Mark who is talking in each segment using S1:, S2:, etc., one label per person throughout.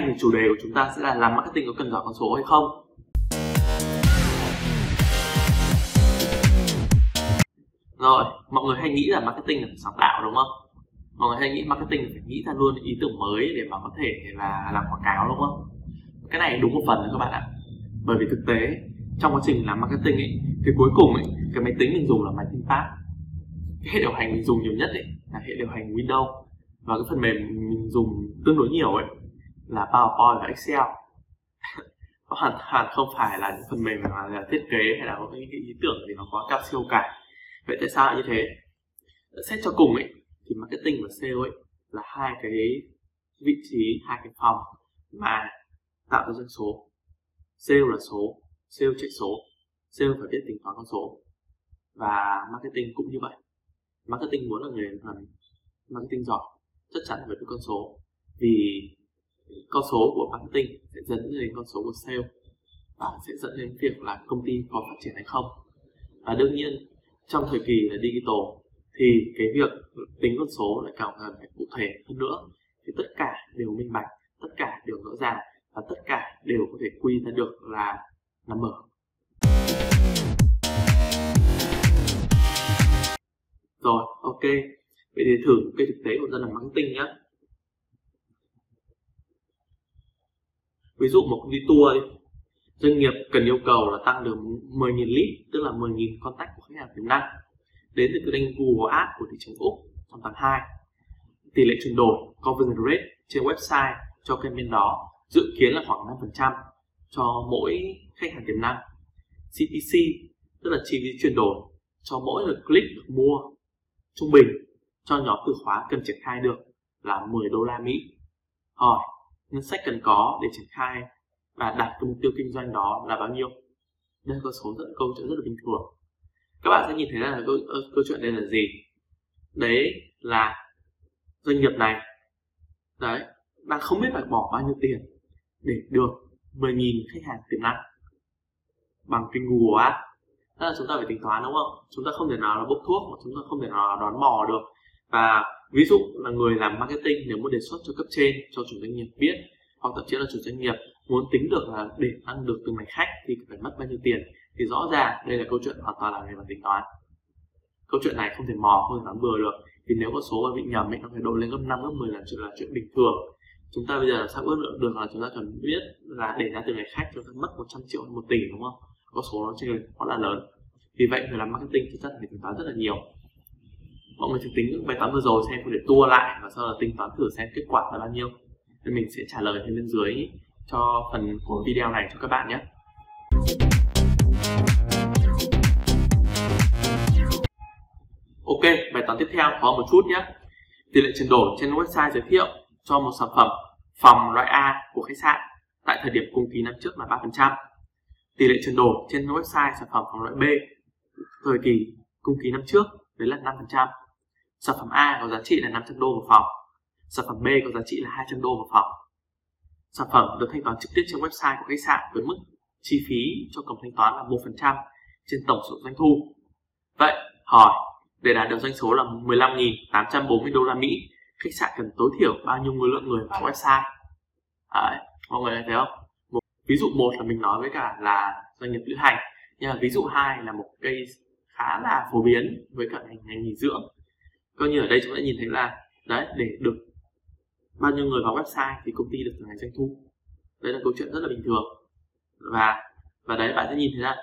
S1: nay thì chủ đề của chúng ta sẽ là làm marketing có cần giỏi con số hay không. Rồi, mọi người hay nghĩ là marketing là phải sáng tạo đúng không? Mọi người hay nghĩ marketing là phải nghĩ ra luôn ý tưởng mới để mà có thể là làm quảng cáo đúng không? Cái này đúng một phần đấy các bạn ạ. Bởi vì thực tế, trong quá trình làm marketing ấy, thì cuối cùng ấy, cái máy tính mình dùng là máy tính pad cái hệ điều hành mình dùng nhiều nhất ấy là hệ điều hành Windows. Và cái phần mềm mình dùng tương đối nhiều ấy là PowerPoint và Excel. Hoàn toàn không phải là những phần mềm mà là thiết kế hay là có những cái ý tưởng gì nó quá cao siêu cả. Vậy tại sao lại như thế? Xét cho cùng ấy, thì marketing và sale ấy là hai cái vị trí, hai cái phòng mà tạo ra doanh số. Sale là số sale check số sale phải biết tính toán con số. Và marketing cũng như vậy. Marketing muốn là người làm marketing giỏi, chắc chắn phải biết con số. Vì con số của marketing sẽ dẫn đến con số của sale và sẽ dẫn đến việc là công ty có phát triển hay không. Và đương nhiên, trong thời kỳ là digital thì cái việc tính con số lại càng cần phải cụ thể hơn nữa. Thì tất cả đều minh bạch, tất cả đều rõ ràng và tất cả đều có thể quy ra được là number rồi, ok. Vậy thì thử cái thực tế của dân làm marketing nhé ví dụ một công ty tour đi, doanh nghiệp cần yêu cầu là tăng được 10.000 lead, tức là 10.000 contact của khách hàng tiềm năng đến từ kênh Google Ads của thị trường Úc trong tháng 2 tỷ lệ chuyển đổi, conversion rate trên website cho campaign đó dự kiến là khoảng 5% cho mỗi khách hàng tiềm năng CPC tức là chi phí chuyển đổi cho mỗi lượt click được mua trung bình cho nhóm từ khóa cần triển khai được là 10 đô la Mỹ. Hỏi ngân sách cần có để triển khai và đạt cái mục tiêu kinh doanh đó là bao nhiêu? Đây là con số rất câu chuyện rất là bình thường. Các bạn sẽ nhìn thấy là câu, câu chuyện đây là gì? Đấy là doanh nghiệp này. Đấy đang không biết phải bỏ bao nhiêu tiền để được 10.000 khách hàng tiềm năng bằng kênh Google Ads. Tức là chúng ta phải tính toán đúng không? Chúng ta không thể nào là bốc thuốc mà chúng ta không thể nào là đón mò được và ví dụ là người làm marketing nếu muốn đề xuất cho cấp trên cho chủ doanh nghiệp biết, hoặc thậm chí là chủ doanh nghiệp muốn tính được là để tăng được từng ngày khách thì phải mất bao nhiêu tiền, thì rõ ràng đây là câu chuyện hoàn toàn là về mặt tính toán. Câu chuyện này không thể mò, không thể đoán bừa được, vì nếu có số mà bị nhầm ấy, nó phải độ lên gấp 5 gấp 10 là chuyện là chuyện bình thường. Chúng ta bây giờ sao ước lượng được là chúng ta cần biết là để ra từ ngày khách chúng ta mất 100 triệu một tỷ, đúng không? Có số nó chênh lệch quá là lớn. Vì vậy người làm marketing thì chắc phải tính toán rất là nhiều mọi người thử tính bài toán vừa rồi xem có để tua lại và sau đó tính toán thử xem kết quả là bao nhiêu thì mình sẽ trả lời thêm bên dưới cho phần của video này cho các bạn nhé Ok, bài toán tiếp theo khó một chút nhé tỷ lệ chuyển đổi trên website giới thiệu cho một sản phẩm phòng loại A của khách sạn tại thời điểm cùng kỳ năm trước là 3%. Tỷ lệ chuyển đổi trên website sản phẩm phòng loại B thời kỳ cùng kỳ năm trước đấy là 5%. Sản phẩm A có giá trị là 500 đô một phòng. Sản phẩm B có giá trị là 200 đô một phòng. Sản phẩm được thanh toán trực tiếp trên website của khách sạn với mức chi phí cho cổng thanh toán là 1% trên tổng số doanh thu. Vậy, hỏi để đạt được doanh số là 15.840 đô la Mỹ khách sạn cần tối thiểu bao nhiêu người lượng người vào website à, mọi người thấy không một, ví dụ một là mình nói với cả là doanh nghiệp lữ hành nhưng mà ví dụ hai là một cây khá là phổ biến với cả ngành, ngành nghỉ dưỡng coi như ở đây chúng ta nhìn thấy là, đấy, để được bao nhiêu người vào website thì công ty được từng ngày doanh thu. Đấy là câu chuyện rất là bình thường. Và và đấy, bạn sẽ nhìn thấy là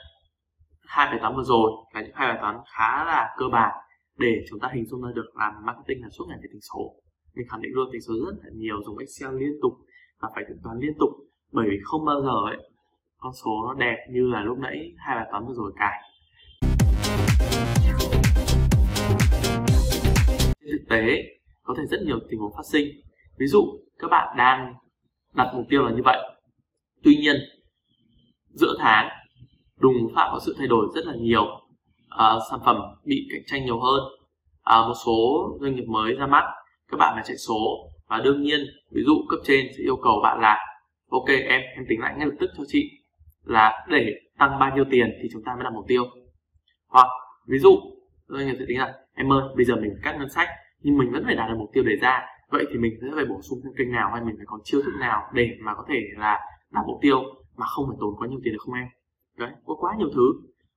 S1: hai bài toán vừa rồi là những hai bài toán khá là cơ bản để chúng ta hình dung ra được làm marketing là suốt ngày về tính số. Mình khẳng định luôn tính số rất là nhiều, dùng excel liên tục và phải tính toán liên tục bởi vì không bao giờ ấy, con số nó đẹp như là lúc nãy hai bài toán vừa rồi cài. Tế có thể rất nhiều tình huống phát sinh. Ví dụ các bạn đang đặt mục tiêu là như vậy. Tuy nhiên giữa tháng đùng phạm có sự thay đổi rất là nhiều. À, sản phẩm bị cạnh tranh nhiều hơn. À, một số doanh nghiệp mới ra mắt các bạn phải chạy số. Và đương nhiên ví dụ cấp trên sẽ yêu cầu bạn là ok em em tính lại ngay lập tức cho chị là để tăng bao nhiêu tiền thì chúng ta mới đặt mục tiêu. Hoặc ví dụ doanh nghiệp sẽ tính là em ơi bây giờ mình cắt ngân sách nhưng mình vẫn phải đạt được mục tiêu đề ra. Vậy thì mình sẽ phải bổ sung thêm kênh nào hay mình phải có chiêu thức nào để mà có thể là đạt mục tiêu mà không phải tốn quá nhiều tiền được không em? Đấy có quá nhiều thứ.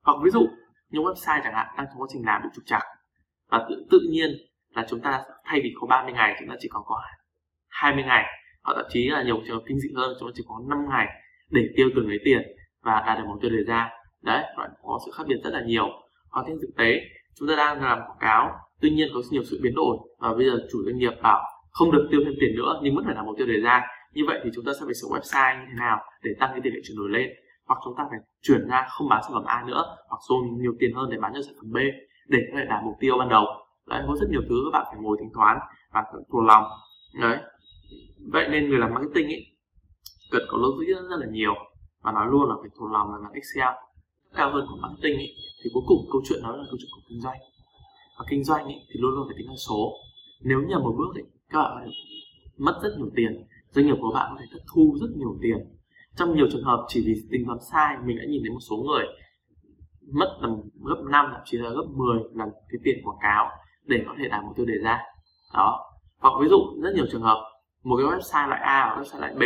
S1: Hoặc ví dụ những website chẳng hạn đang trong quá trình làm bị trục trặc. Và tự, tự nhiên là chúng ta thay vì có 30 ngày chúng ta chỉ còn có 20 ngày hoặc thậm chí là nhiều trường hợp kinh dị hơn chúng ta chỉ có 5 ngày để tiêu từng lấy tiền và đạt được mục tiêu đề ra. Đấy có sự khác biệt rất là nhiều. Hoặc trên thực tế chúng ta đang làm quảng cáo tuy nhiên có nhiều sự biến đổi và bây giờ chủ doanh nghiệp bảo không được tiêu thêm tiền nữa nhưng vẫn phải là mục tiêu đề ra. Như vậy thì chúng ta sẽ phải sửa website như thế nào để tăng cái tỷ lệ chuyển đổi lên? Hoặc chúng ta phải chuyển ra không bán sản phẩm A nữa hoặc dồn nhiều tiền hơn để bán cho sản phẩm B để có thể đạt mục tiêu ban đầu. Đấy có rất nhiều thứ các bạn phải ngồi tính toán và phải thuộc lòng. Đấy. Vậy nên người làm marketing ấy cần có logic rất, rất là nhiều và nói luôn là phải thuộc lòng là làm Excel cao hơn của marketing ấy, thì cuối cùng câu chuyện đó là câu chuyện của kinh doanh và kinh doanh ấy, thì luôn luôn phải tính theo số. Nếu nhầm một bước ấy, các bạn mất rất nhiều tiền. Doanh nghiệp của bạn có thể thất thu rất nhiều tiền. Trong nhiều trường hợp chỉ vì tính toán sai mình đã nhìn thấy một số người mất tầm gấp 5 thậm chí là gấp 10 lần cái tiền quảng cáo để có thể đạt mục tiêu đề ra. Đó. Hoặc ví dụ rất nhiều trường hợp một cái website loại A và website loại B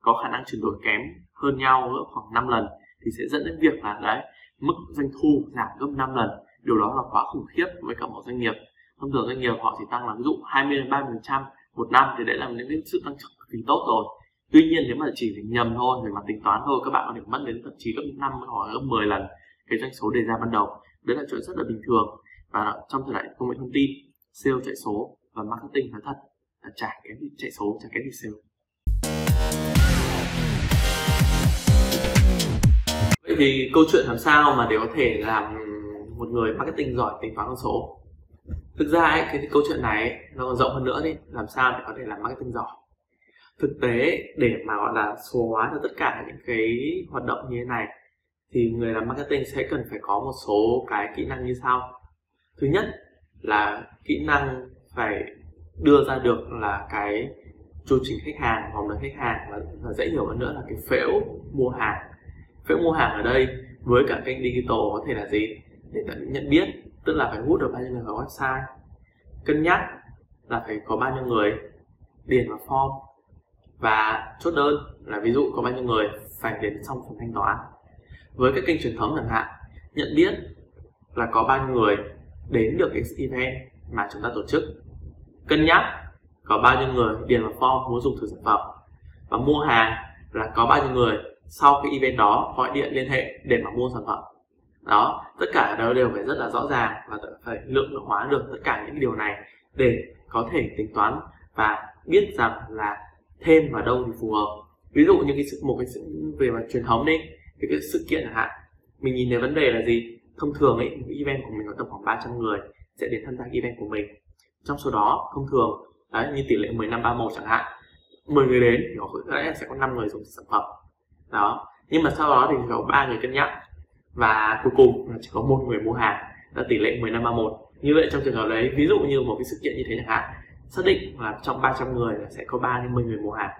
S1: có khả năng chuyển đổi kém hơn nhau gấp khoảng 5 lần thì sẽ dẫn đến việc là đấy mức doanh thu giảm gấp 5 lần điều đó là quá khủng khiếp với cả một doanh nghiệp. Thông thường doanh nghiệp họ chỉ tăng là ví dụ 20 đến 30 phần trăm một năm thì đấy là những cái sự tăng trưởng cực kỳ tốt rồi. Tuy nhiên nếu mà chỉ nhầm thôi, về mặt tính toán thôi, các bạn có thể mất đến thậm chí gấp 5 hoặc gấp 10 lần cái doanh số đề ra ban đầu. Đấy là chuyện rất là bình thường. Và trong thời đại công nghệ thông tin, sale chạy số và marketing nói thật là chả kém gì chạy số, chả kém gì sale. Vậy thì câu chuyện làm sao mà để có thể làm một người marketing giỏi tính toán con số. Thực ra ấy, cái câu chuyện này ấy, nó còn rộng hơn nữa đi làm sao để có thể làm marketing giỏi. Thực tế để mà gọi là số hóa được tất cả những cái hoạt động như thế này thì người làm marketing sẽ cần phải có một số cái kỹ năng như sau. Thứ nhất là kỹ năng phải đưa ra được là cái chu trình khách hàng vòng đời khách hàng và, và dễ hiểu hơn nữa là cái phễu mua hàng. Phễu mua hàng ở đây với cả kênh digital có thể là gì? Để nhận biết, tức là phải hút được bao nhiêu người vào website, cân nhắc là phải có bao nhiêu người điền vào form. Và chốt đơn là ví dụ có bao nhiêu người phải đến xong phần thanh toán. Với cái kênh truyền thống chẳng hạn, nhận biết là có bao nhiêu người đến được cái event mà chúng ta tổ chức. Cân nhắc có bao nhiêu người điền vào form muốn dùng thử sản phẩm. Và mua hàng là có bao nhiêu người sau cái event đó gọi điện liên hệ để mà mua sản phẩm đó, tất cả đó đều phải rất là rõ ràng và phải lượng hóa được tất cả những điều này để có thể tính toán và biết rằng là thêm vào đâu thì phù hợp. Ví dụ như cái sự, một cái sự về mặt truyền thống đi, thì cái sự kiện chẳng hạn, mình nhìn thấy vấn đề là gì? Thông thường ấy cái event của mình có tầm khoảng 300 người sẽ đến tham gia event của mình. Trong số đó, thông thường, đấy, như tỷ lệ 10 năm 31 chẳng hạn 10 người đến thì có lẽ sẽ có 5 người dùng sản phẩm. Đó, nhưng mà sau đó thì có ba người cân nhắc và cuối cùng là chỉ có một người mua hàng là tỷ lệ 10 năm 31 như vậy trong trường hợp đấy ví dụ như một cái sự kiện như thế chẳng hạn xác định là trong 300 người là sẽ có 30 người mua hàng.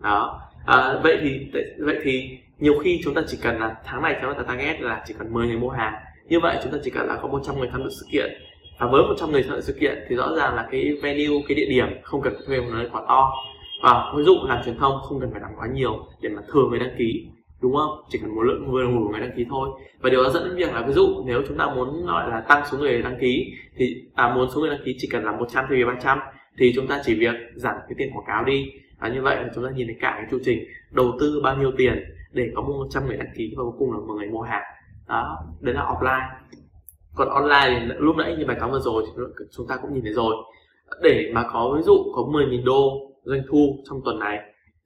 S1: Đó. À, vậy thì vậy thì nhiều khi chúng ta chỉ cần là tháng này chúng ta target là chỉ cần 10 người mua hàng. Như vậy chúng ta chỉ cần là có 100 người tham dự sự kiện. Và với 100 người tham dự sự kiện thì rõ ràng là cái venue cái địa điểm không cần thuê một nơi quá to. Và ví dụ làm truyền thông không cần phải làm quá nhiều để mà thừa người đăng ký đúng không? Chỉ cần một lượng vừa đủ người đăng ký thôi. Và điều đó dẫn đến việc là ví dụ nếu chúng ta muốn gọi là tăng số người đăng ký thì à muốn số người đăng ký chỉ cần là 100 thay vì 300 thì chúng ta chỉ việc giảm cái tiền quảng cáo đi. Và như vậy là chúng ta nhìn thấy cả cái chu trình đầu tư bao nhiêu tiền để có 100 người đăng ký và cuối cùng là một người mua hàng. Đó, đấy là offline. Còn online thì lúc nãy như bài toán vừa rồi thì chúng ta cũng nhìn thấy rồi. Để mà có, ví dụ có 10.000 đô doanh thu trong tuần này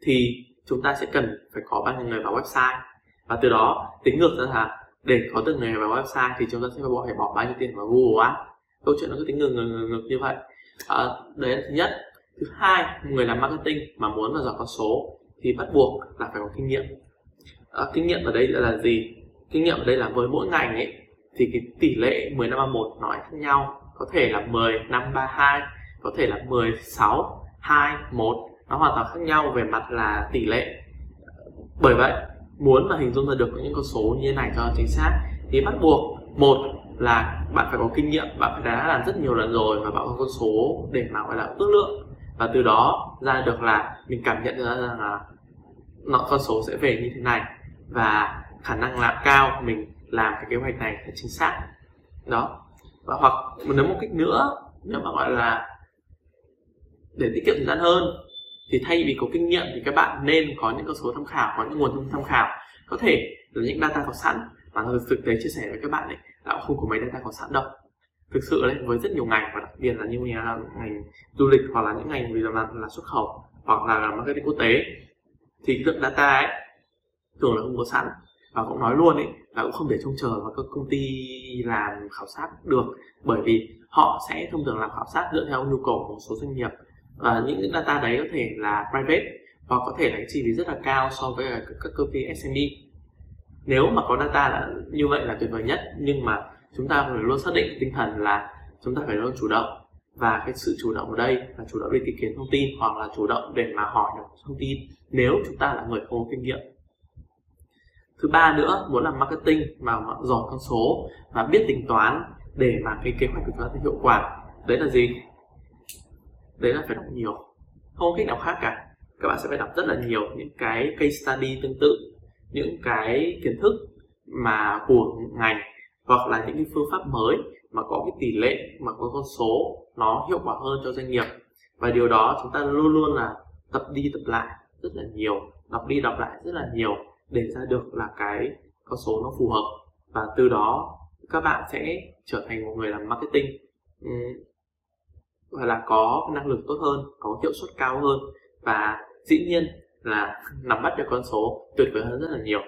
S1: thì chúng ta sẽ cần phải có bao nhiêu người vào website. Và từ đó tính ngược ra là để có từng người vào website thì chúng ta sẽ phải bỏ bao nhiêu tiền vào Google Ads câu chuyện nó cứ tính ngược ngược, ngược, ngược như vậy. À, đấy là thứ nhất. Thứ hai người làm marketing mà muốn là giỏi con số thì bắt buộc là phải có kinh nghiệm. À, kinh nghiệm ở đây là gì? Kinh nghiệm ở đây là với mỗi ngành ấy thì cái tỷ lệ 10 năm 31 nó khác nhau. Có thể là 10 năm 32 có thể là 16 2 1 nó hoàn toàn khác nhau về mặt là tỷ lệ. Bởi vậy, muốn mà hình dung ra được những con số như thế này cho chính xác, thì bắt buộc, một là bạn phải có kinh nghiệm, bạn phải đã làm rất nhiều lần rồi và bạn có con số để mà gọi là ước lượng. Và từ đó ra được là mình cảm nhận ra rằng là nó, con số sẽ về như thế này và khả năng là cao mình làm cái kế hoạch này là chính xác. Đó. Và hoặc, nếu một cách nữa, nếu mà gọi là để tiết kiệm thời gian hơn thì thay vì có kinh nghiệm thì các bạn nên có những con số tham khảo, có những nguồn tham khảo. Có thể là những data có sẵn mà thực tế chia sẻ với các bạn ấy là không có mấy data có sẵn đâu. Thực sự đấy, với rất nhiều ngành, và đặc biệt là như là ngành du lịch, hoặc là những ngành vì làm là xuất khẩu, hoặc là làm marketing quốc tế, thì lượng data ấy thường là không có sẵn. Và cũng nói luôn ấy, là cũng không để trông chờ vào các công ty làm khảo sát được, bởi vì họ sẽ thông thường làm khảo sát dựa theo nhu cầu của một số doanh nghiệp và những data đấy có thể là private hoặc có thể là chi phí rất là cao so với ờ, các công ty SME nếu mà có data là như vậy là tuyệt vời nhất, nhưng mà chúng ta phải luôn xác định tinh thần là chúng ta phải luôn chủ động. Và cái sự chủ động ở đây là chủ động đi tìm kiếm thông tin hoặc là chủ động để mà hỏi được thông tin nếu chúng ta là người không có kinh nghiệm. Thứ ba nữa, muốn làm marketing mà giỏi con số và biết tính toán để mà cái kế hoạch của chúng ta hiệu quả. Đấy là gì? Đấy là phải đọc nhiều. Không có cách nào khác cả. Các bạn sẽ phải đọc rất là nhiều những cái case study tương tự, những cái kiến thức mà của ngành hoặc là những cái phương pháp mới mà có cái tỷ lệ, mà có con số nó hiệu quả hơn cho doanh nghiệp. Và điều đó chúng ta luôn luôn là tập đi tập lại rất là nhiều, đọc đi đọc lại rất là nhiều để ra được là cái con số nó phù hợp. Và từ đó các bạn sẽ trở thành một người làm marketing và là có năng lực tốt hơn, có hiệu suất cao hơn. Và dĩ nhiên là nắm bắt được con số tuyệt vời hơn rất là nhiều.